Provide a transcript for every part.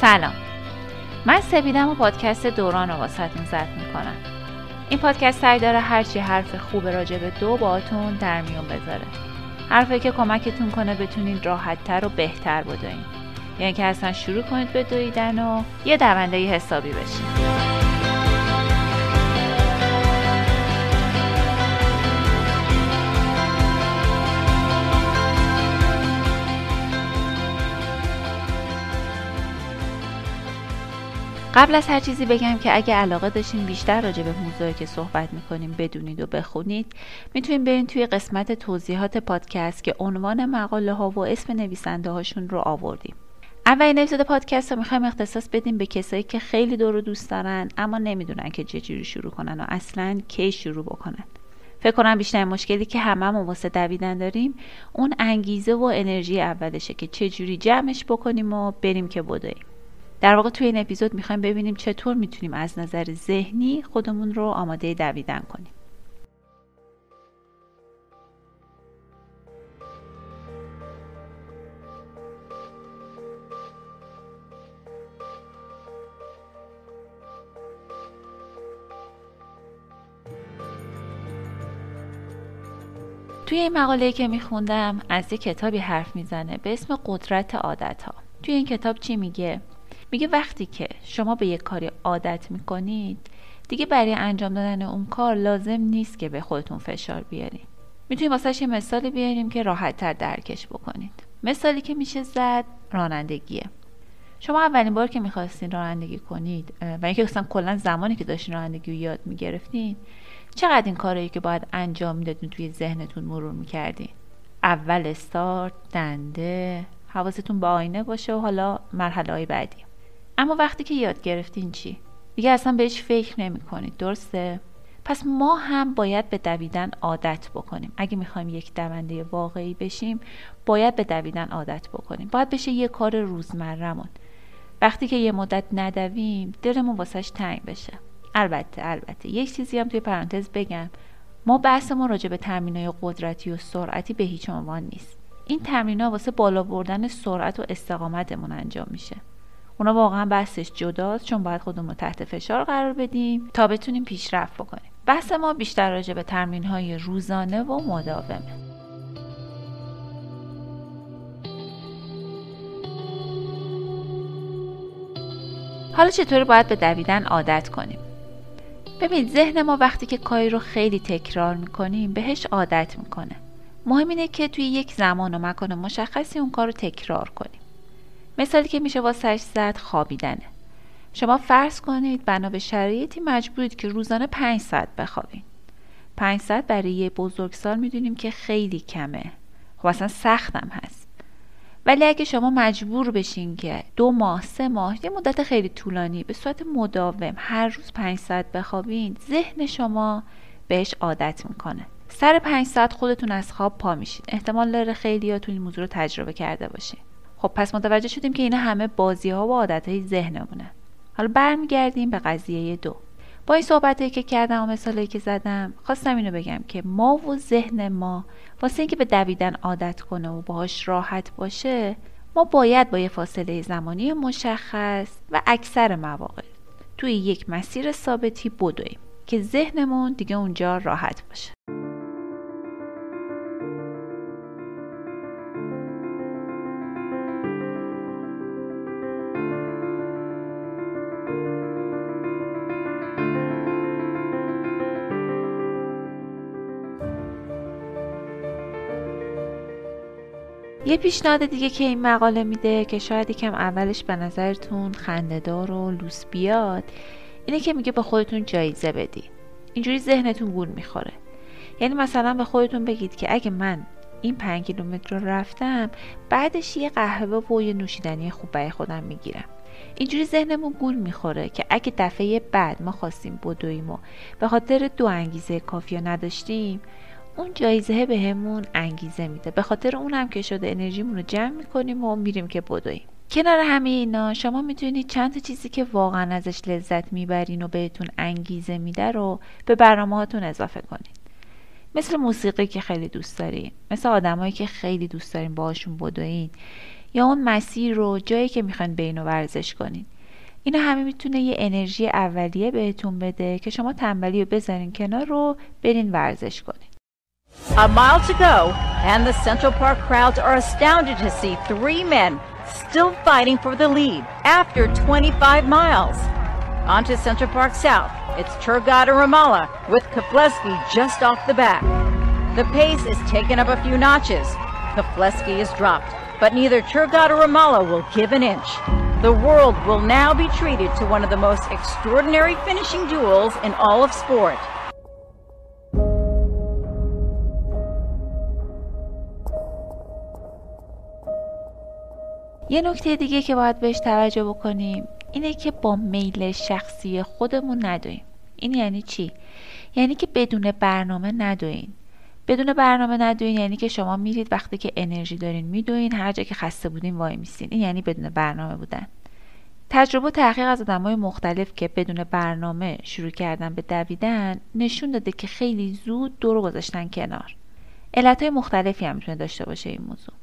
سلام. من سپیدم و پادکست دوران رو واسهتون ضبط می‌کنم. این پادکست سعی داره هرچی حرف خوب راجع به دو باتون در میون بذاره. حرفی که کمکتون کنه بتونید راحتتر و بهتر بدوین. یعنی که اصلا شروع کنید به دویدن و یه دونده حسابی بشید قبل از هر چیزی بگم که اگه علاقه داشتین بیشتر راجع به موضوعی که صحبت می‌کنیم بدونید و بخونید می‌تونید برین توی قسمت توضیحات پادکست که عنوان مقاله ها و اسم نویسنده هاشون رو آوردیم. اولین اپیزود پادکست رو می‌خوایم اختصاص بدیم به کسایی که خیلی دور و دوست دارن اما نمی‌دونن که چجوری شروع کنن و اصلا کی شروع بکنن. فکر کنم بیشتر مشکلی که هممون واسه دویدن داریم اون انگیزه و انرژی اولشه که چجوری جمعش بکنیم و بریم که بدویم. در واقع توی این اپیزود می‌خوایم ببینیم چطور می‌تونیم از نظر ذهنی خودمون رو آماده دویدن کنیم توی این مقاله که میخوندم از یه کتابی حرف می‌زنه به اسم قدرت عادت ها توی این کتاب چی میگه؟ میگه وقتی که شما به یک کاری عادت می‌کنید دیگه برای انجام دادن اون کار لازم نیست که به خودتون فشار بیارید می‌تونیم واسه یه مثالی بیاریم که راحت تر درکش بکنید. مثالی که میشه زد رانندگیه. شما اولین بار که می‌خواستین رانندگی کنید و اینکه اصلا کلا زمانی که داشتین رانندگی رو یاد می‌گرفتین چقدر این کارهایی که باید انجام می‌دادین توی ذهنتون مرور می‌کردین؟ اول استارت دنده حواستون به آینه باشه و حالا مرحله های بعدی. اما وقتی که یاد گرفتین چی؟ دیگه اصلا بهش فکر نمی کنید درسته؟ پس ما هم باید به دویدن عادت بکنیم. اگه می‌خوایم یک دونده واقعی بشیم باید به دویدن عادت بکنیم. باید بشه یه کار روزمرهمون. وقتی که یه مدت ندویم دلمون واسش تنگ بشه. البته البته. یک چیزی هم توی پرانتز بگم. ما بحثمون راجع به تمرینای قدرتی و سرعتی به هیچ عنوان نیست. این تمرینها واسه بالا بردن سرعت و استقامتمون انجام میشه. اونا واقعا بحثش جداست چون باید خودمون رو تحت فشار قرار بدیم تا بتونیم پیشرفت بکنیم. بحث ما بیشتر راجع به تمرین های روزانه و مداومه. حالا چطوری باید به دویدن عادت کنیم؟ ببین ذهن ما وقتی که کاری رو خیلی تکرار می‌کنیم بهش عادت می‌کنه. مهم اینه که توی یک زمان و مکان مشخصی اون کار رو تکرار کنیم. مثالی که میشه واسش زد خوابیدنه. شما فرض کنید بنا به شرایطی مجبورید که روزانه 5 ساعت بخوابید 5 ساعت برای یه بزرگسال می‌دونیم که خیلی کمه. خب اصلا سختم هست. ولی اگه شما مجبور بشین که دو ماه سه ماه یه مدت خیلی طولانی به صورت مداوم هر روز 5 ساعت بخوابین ذهن شما بهش عادت می‌کنه. سر پنج ساعت خودتون از خواب پا میشین. احتمال داره خیلیاتون این موضوع رو تجربه کرده باشین. خب پس متوجه شدیم که اینا همه بازی ها و عادت های ذهنمونه. حالا برمیگردیم به قضیه دو. با این صحبت که کردم و مثالی که زدم خواستم اینو بگم که ما و ذهن ما واسه اینکه به دویدن عادت کنه و باهاش راحت باشه ما باید با یه فاصله زمانی مشخص و اکثر مواقع توی یک مسیر ثابتی بدویم که ذهنمون دیگه اونجا راحت باشه. یه پیشنهاد دیگه که این مقاله میده که شاید یکم اولش به نظرتون خندهدار و لوس بیاد اینه که میگه به خودتون جایزه بدی اینجوری ذهنتون گول می‌خوره. یعنی مثلا به خودتون بگید که اگه من این پنج کیلومتر رو رفتم بعدش یه قهوه و یه نوشیدنی خوب برای خودم می‌گیرم. اینجوری ذهنمون گول می‌خوره که اگه دفعه بعد ما خواستیم بدویم و به خاطر دو انگیزه کافی نداشتیم اون جایزه بهمون انگیزه میده. به خاطر اونم که شده انرژیمون رو جمع می‌کنیم و میریم که بدویم. کنار همه اینا شما می‌تونید چند تا چیزی که واقعا ازش لذت می‌برین و بهتون انگیزه میده رو به برنامه هاتون اضافه کنید. مثل موسیقی که خیلی دوست دارین مثل آدمایی که خیلی دوست دارین باهاشون بدوین یا اون مسیر رو جایی که می‌خواین بین و ورزش کنین. اینا همه می‌تونه یه انرژی اولیه بهتون بده که شما تنبلی رو بذارین کنار رو برین ورزش کنین. A mile to go, and the Central Park crowds are astounded to see three men still fighting for the lead after 25 miles. On to Central Park South, it's Turgot and Ramallah with Kopleski just off the back. The pace is taken up a few notches. Kopleski is dropped, but neither Turgot or Ramallah will give an inch. The world will now be treated to one of the most extraordinary finishing duels in all of sport. یه نکته دیگه که باید بهش توجه بکنیم اینه که با میل شخصی خودمون ندویم. این یعنی چی؟ یعنی که بدون برنامه ندوین. بدون برنامه ندوین یعنی که شما میرید وقتی که انرژی دارین میدوین هر جا که خسته بودین وای میستین. این یعنی بدون برنامه بودن. تجربه و تحقیق از های مختلف که بدون برنامه شروع کردن به دویدن نشون داده که خیلی زود دور گذاشتن کنار. علت مختلفی هم می‌تونه داشته باشه این موضوع.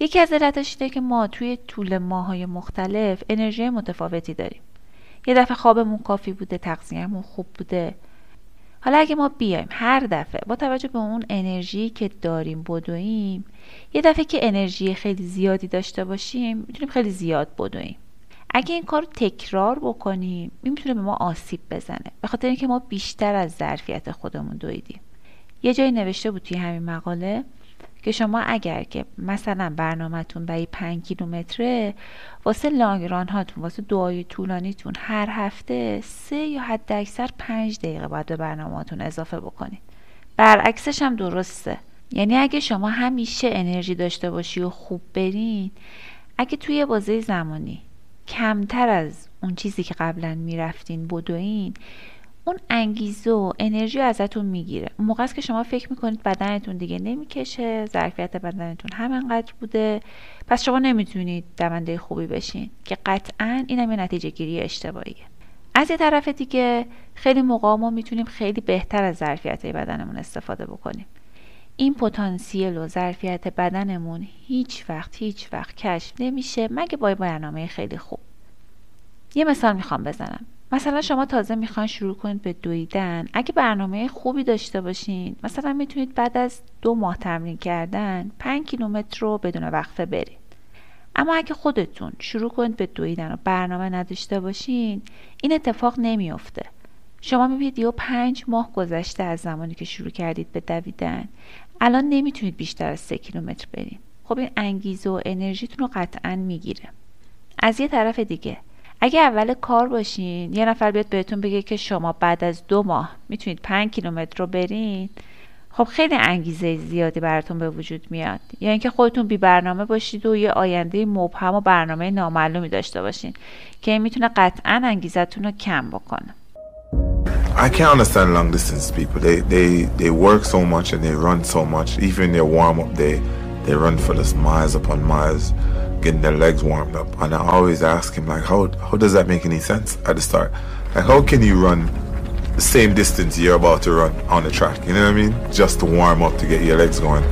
یکی از علتش اینه که ما توی طول ماهای مختلف انرژی متفاوتی داریم. یه دفعه خوابمون کافی بوده تغذیهمون خوب بوده. حالا اگه ما بیایم هر دفعه با توجه به اون انرژی که داریم بدویم یه دفعه که انرژی خیلی زیادی داشته باشیم می‌تونیم خیلی زیاد بدویم. اگه این کار رو تکرار بکنیم این می‌تونه به ما آسیب بزنه. به خاطر اینکه ما بیشتر از ظرفیت خودمون دویدیم. یه جایی نوشته بود توی همین مقاله که شما اگر که مثلا برنامهتون برای 5 کیلومتره واسه لانگران هاتون واسه دعای طولانیتون هر هفته سه یا حد اکثر 5 دقیقه باید به برنامهتون اضافه بکنید. برعکسش هم درسته. یعنی اگه شما همیشه انرژی داشته باشی و خوب برین اگه توی بازه زمانی کمتر از اون چیزی که قبلا می‌رفتین بدوین اون انگیزه و انرژی ازتون می‌گیره. اون موقع است که شما فکر می‌کنید بدنتون دیگه نمی‌کشه ظرفیت بدنتون همینقدر بوده. پس شما نمی‌تونید دونده خوبی بشین که قطعا این هم یه نتیجه گیری اشتباهیه. از یه طرف دیگه خیلی موقع ما می‌تونیم خیلی بهتر از ظرفیت بدنمون استفاده بکنیم. این پتانسیل و ظرفیت بدنمون هیچ وقت هیچ وقت کشف نمیشه مگه با برنامه خیلی خوب. یه مثال می‌خوام بزنم. مثلا شما تازه می‌خواین شروع کنید به دویدن. اگه برنامه خوبی داشته باشین مثلا می‌تونید بعد از دو ماه تمرین کردن 5 کیلومتر رو بدون وقفه برید. اما اگه خودتون شروع کنید به دویدن و برنامه نداشته باشین این اتفاق نمیافته. شما می‌بینید یه پنج ماه گذشته از زمانی که شروع کردید به دویدن. الان نمی‌تونید بیشتر از سه کیلومتر برید. خب این انگیزه و انرژیتون رو قطعا می‌گیره. از یه طرف دیگه اگه اول کار باشین یه نفر بیاد بهتون بگه که شما بعد از دو ماه می‌تونید پنج کیلومتر رو برین خب خیلی انگیزه زیادی براتون به وجود میاد یا اینکه خودتون بی برنامه باشید و یه آینده مبهم و برنامه نامعلومی داشته باشین که این می‌تونه قطعا انگیزتون رو کم بکنه I can't understand long distance people. They they they work so much and they run so much. Even their warm up day, they run for this miles upon miles. Getting their legs warmed up. And I always ask him, like, how, how does that make any sense at the start? Like, how can you run the same distance you're about to run on the track? You know what I mean? Just to warm up to get your legs going.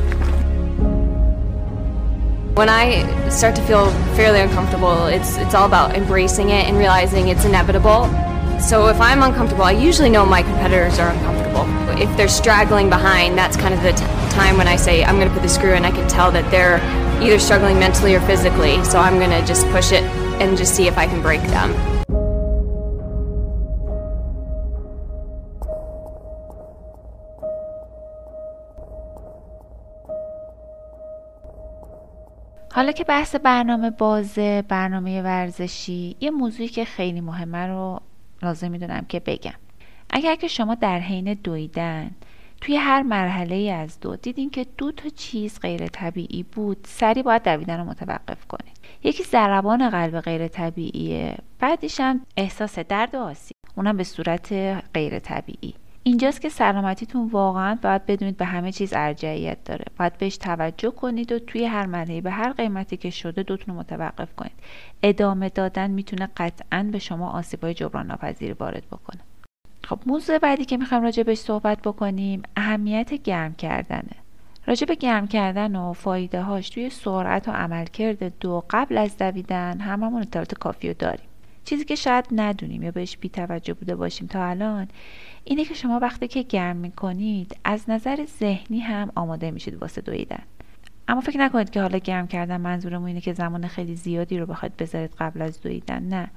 When I start to feel fairly uncomfortable, it's it's all about embracing it and realizing it's inevitable. So if I'm uncomfortable, I usually know my competitors are uncomfortable. If they're straggling behind, that's kind of the time when I say I'm going to put the screw in. I can tell that they're either struggling mentally or physically. So I'm going to just push it and just see if I can break them. حالا که بحث برنامه بازه برنامه ورزشی یه موضوعی که خیلی مهمه رو لازم می‌دونم که بگم اگر که شما در حین دویدن توی هر مرحله از دو. دیدین که دو تا چیز غیر طبیعی بود. سری باید دویدن رو متوقف کنید یکی ضربان قلب غیر طبیعیه. بعدش هم احساس درد و آسیب. اونم به صورت غیر طبیعی. اینجاست که سلامتیتون واقعا باید بدونید به همه چیز ارجعیت داره. باید بهش توجه کنید و توی هر مرحله به هر قیمتی که شده دوتون رو متوقف کنید. ادامه دادن می‌تونه قطعا به شما آسیبای جبران ناپذیری وارد بکنه. خب موضوع بعدی که می‌خوام راجع بهش صحبت بکنیم اهمیت گرم کردنه. راجع به گرم کردن و فایده هاش توی سرعت و عملکرد دو قبل از دویدن هممون اطلاعات کافی رو داریم. چیزی که شاید ندونیم یا بهش بی توجه بوده باشیم تا الان اینه که شما وقتی که گرم می‌کنید از نظر ذهنی هم آماده میشید واسه دویدن. اما فکر نکنید که حالا گرم کردن منظورمون اینه که زمان خیلی زیادی رو بخواید بذارید قبل از دویدن نه.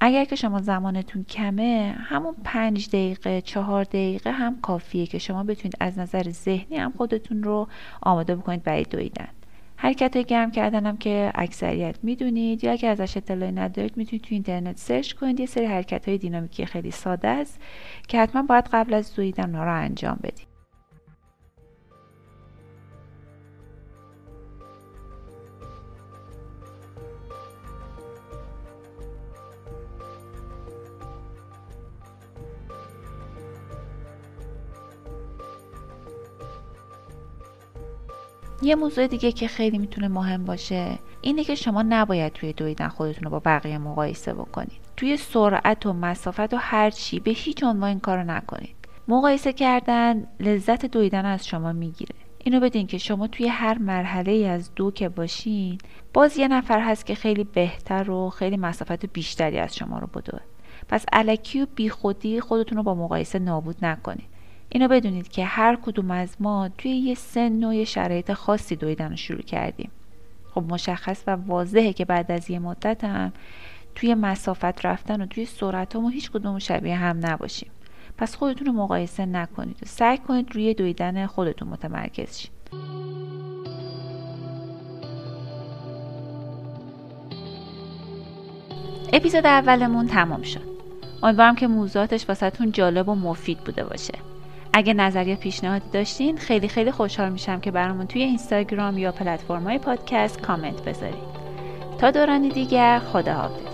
اگر که شما زمانتون کمه همون پنج دقیقه چهار دقیقه هم کافیه که شما بتونید از نظر ذهنی هم خودتون رو آماده بکنید برای دویدن. حرکت های گرم کردن هم که اکثریت می‌دونید یا اگر ازش اطلاعی ندارید می‌تونید تو اینترنت سرچ کنید. یه سری حرکت های دینامیکی خیلی ساده است که حتما باید قبل از دویدن رو انجام بدید. یه موضوع دیگه که خیلی می‌تونه مهم باشه اینه که شما نباید توی دویدن خودتون رو با بقیه مقایسه بکنید. توی سرعت و مسافت و هر چی به هیچ عنوان این کارو نکنید. مقایسه کردن لذت دویدن از شما می‌گیره. اینو بدین که شما توی هر مرحله از دو که باشین باز یه نفر هست که خیلی بهتر و خیلی مسافت بیشتری از شما رو بدوه. پس علکی و بیخودی خودتون رو با مقایسه نابود نکنید. اینو بدونید که هر کدوم از ما توی یه سن و یه شرایط خاصی دویدن رو شروع کردیم. خب مشخص و واضحه که بعد از یه مدت هم توی مسافت رفتن و توی سرعت ما هیچ کدوم شبیه هم نباشیم. پس خودتون رو مقایسه نکنید و سعی کنید روی دویدن خودتون متمرکز شید. اپیزود اولمون تمام شد. امیدوارم که موضوعاتش واسهتون جالب و مفید بوده باشه. اگه نظریه پیشنهادی داشتین خیلی خیلی خوشحال میشم که برامون توی اینستاگرام یا پلتفرم‌های پادکست کامنت بذارید. تا دورانی دیگر خداحافظ.